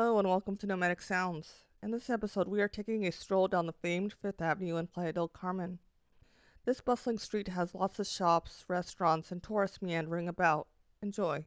Hello and welcome to Nomadic Sounds. In this episode, we are taking a stroll down the famed Fifth Avenue in Playa del Carmen. This bustling street has lots of shops, restaurants, and tourists meandering about. Enjoy.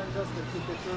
పనిచేస్తుంది తెచ్చి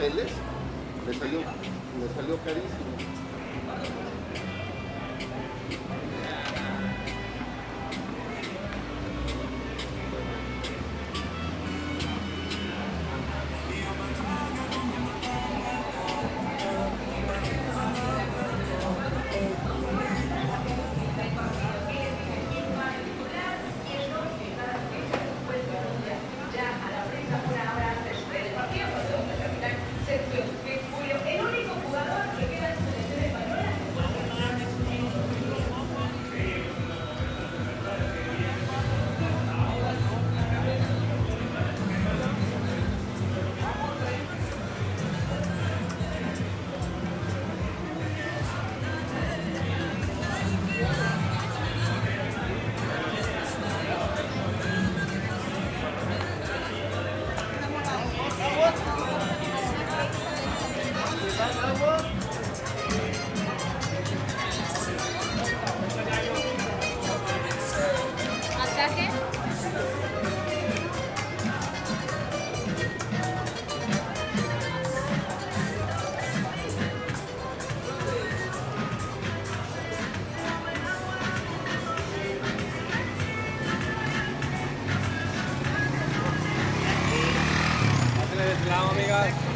belli. guys.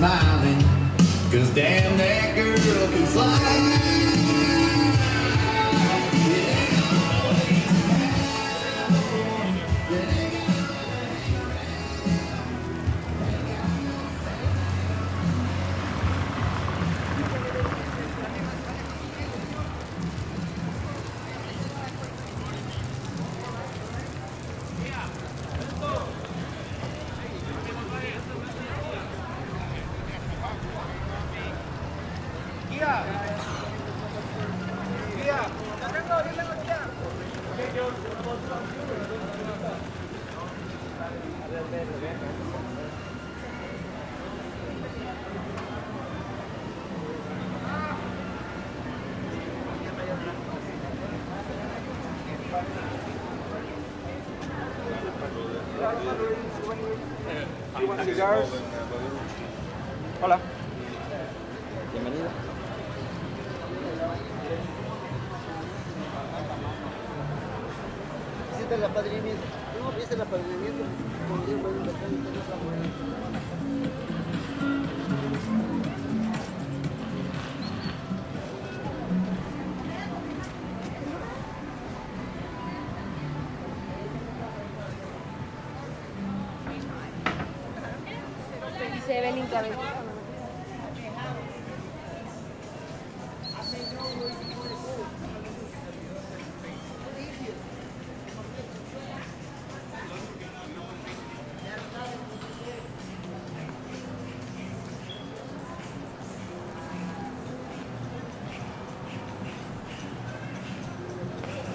smiling. Cause damn that girl can fly. Hola. Bienvenido. ¿Hiciste el apadrinamiento? No, viste el apadrinamiento.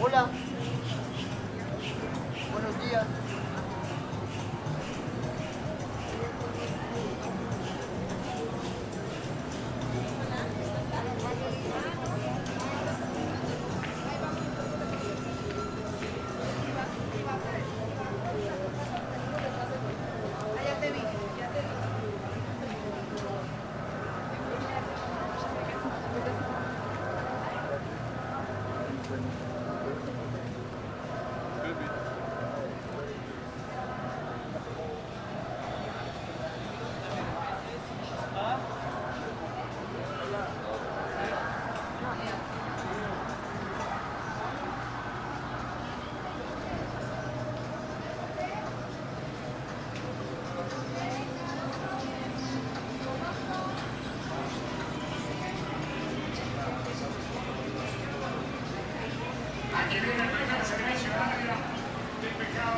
Hola. del pecado.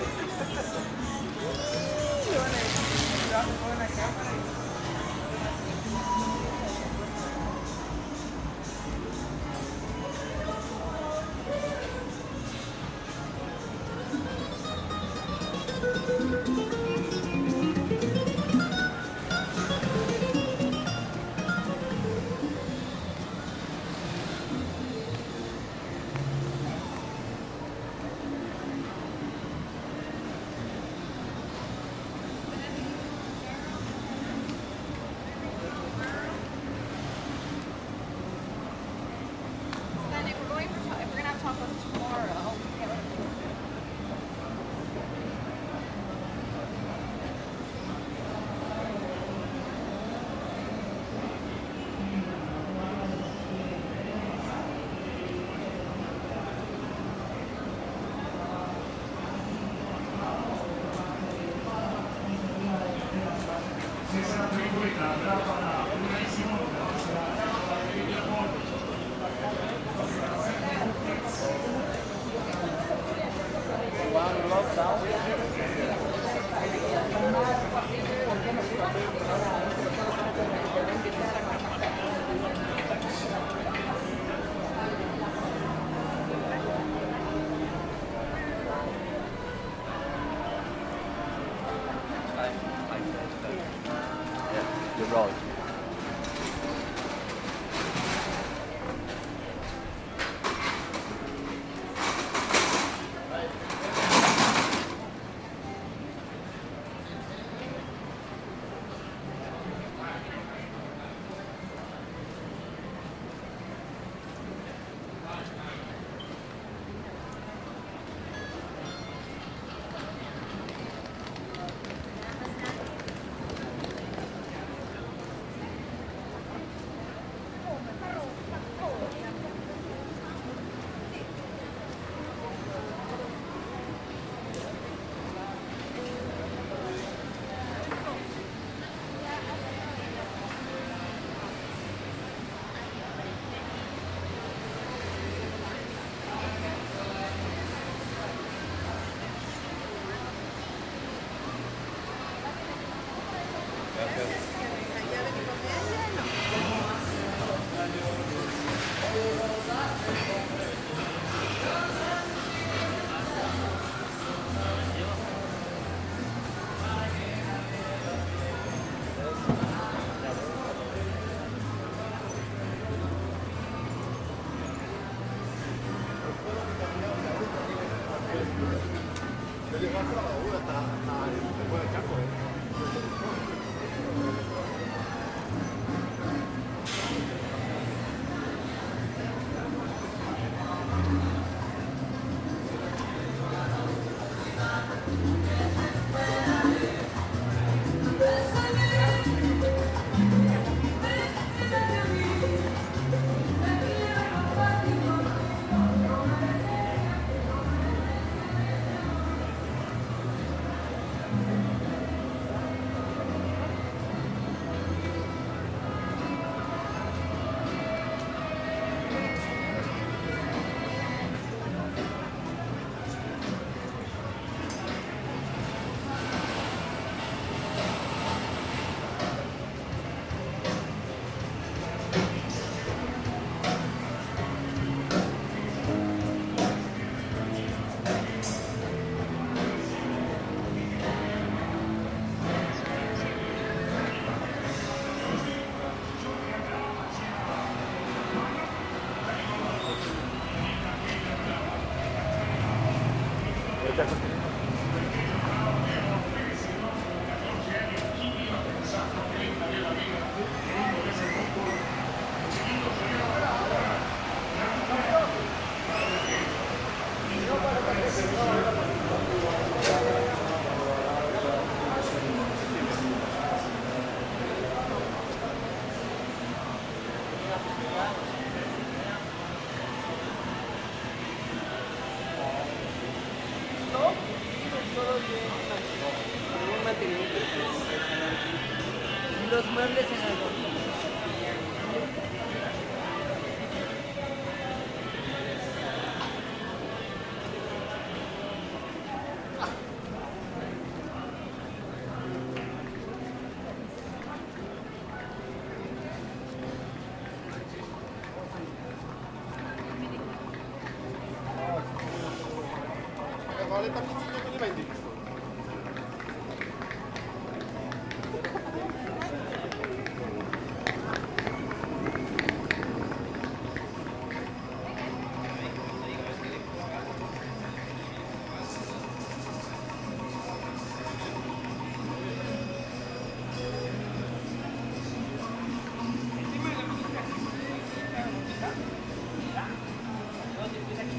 言わない。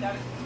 Got it.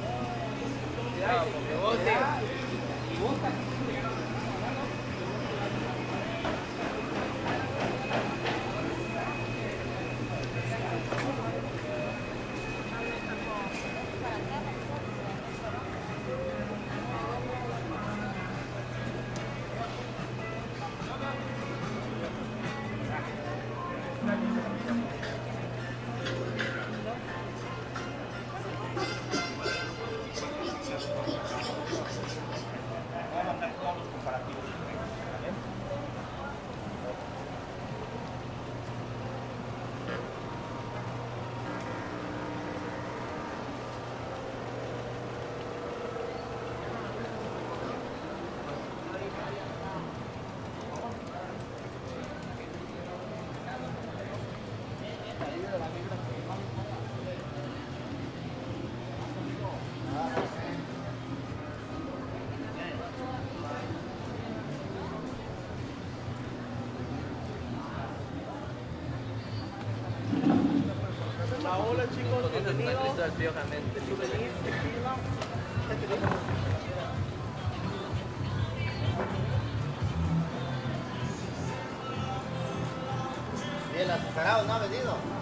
Bien, azucarado, ¿no ha venido?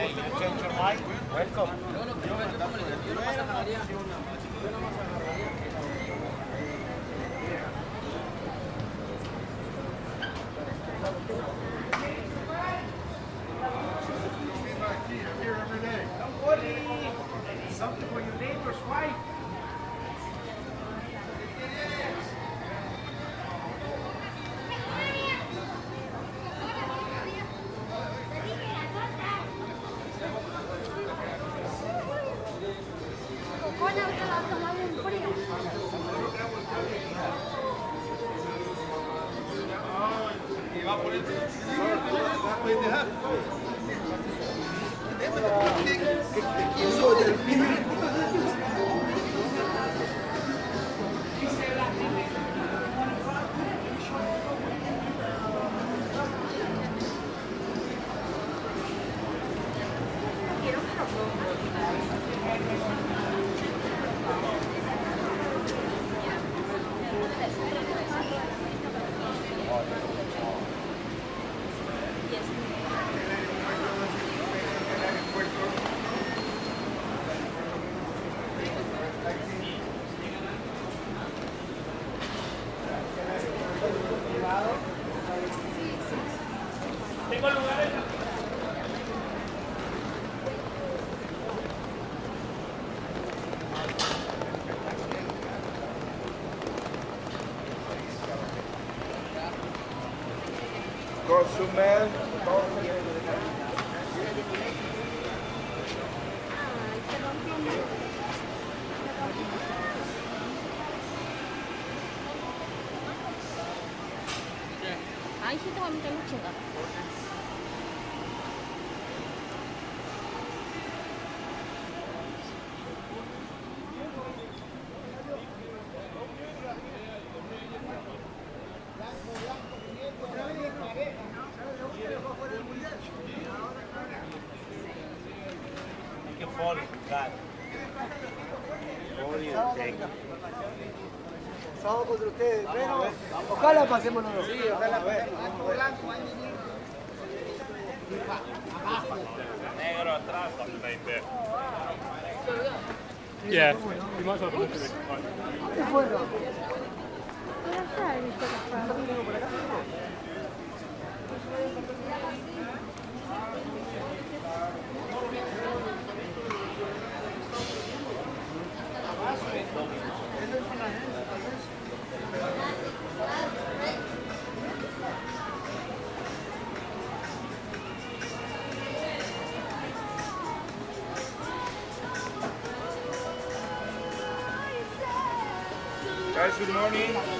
Change your mind? Welcome. 정말 안 시도하면 좀 훔친다. Yeah, you might well look at it. Good morning.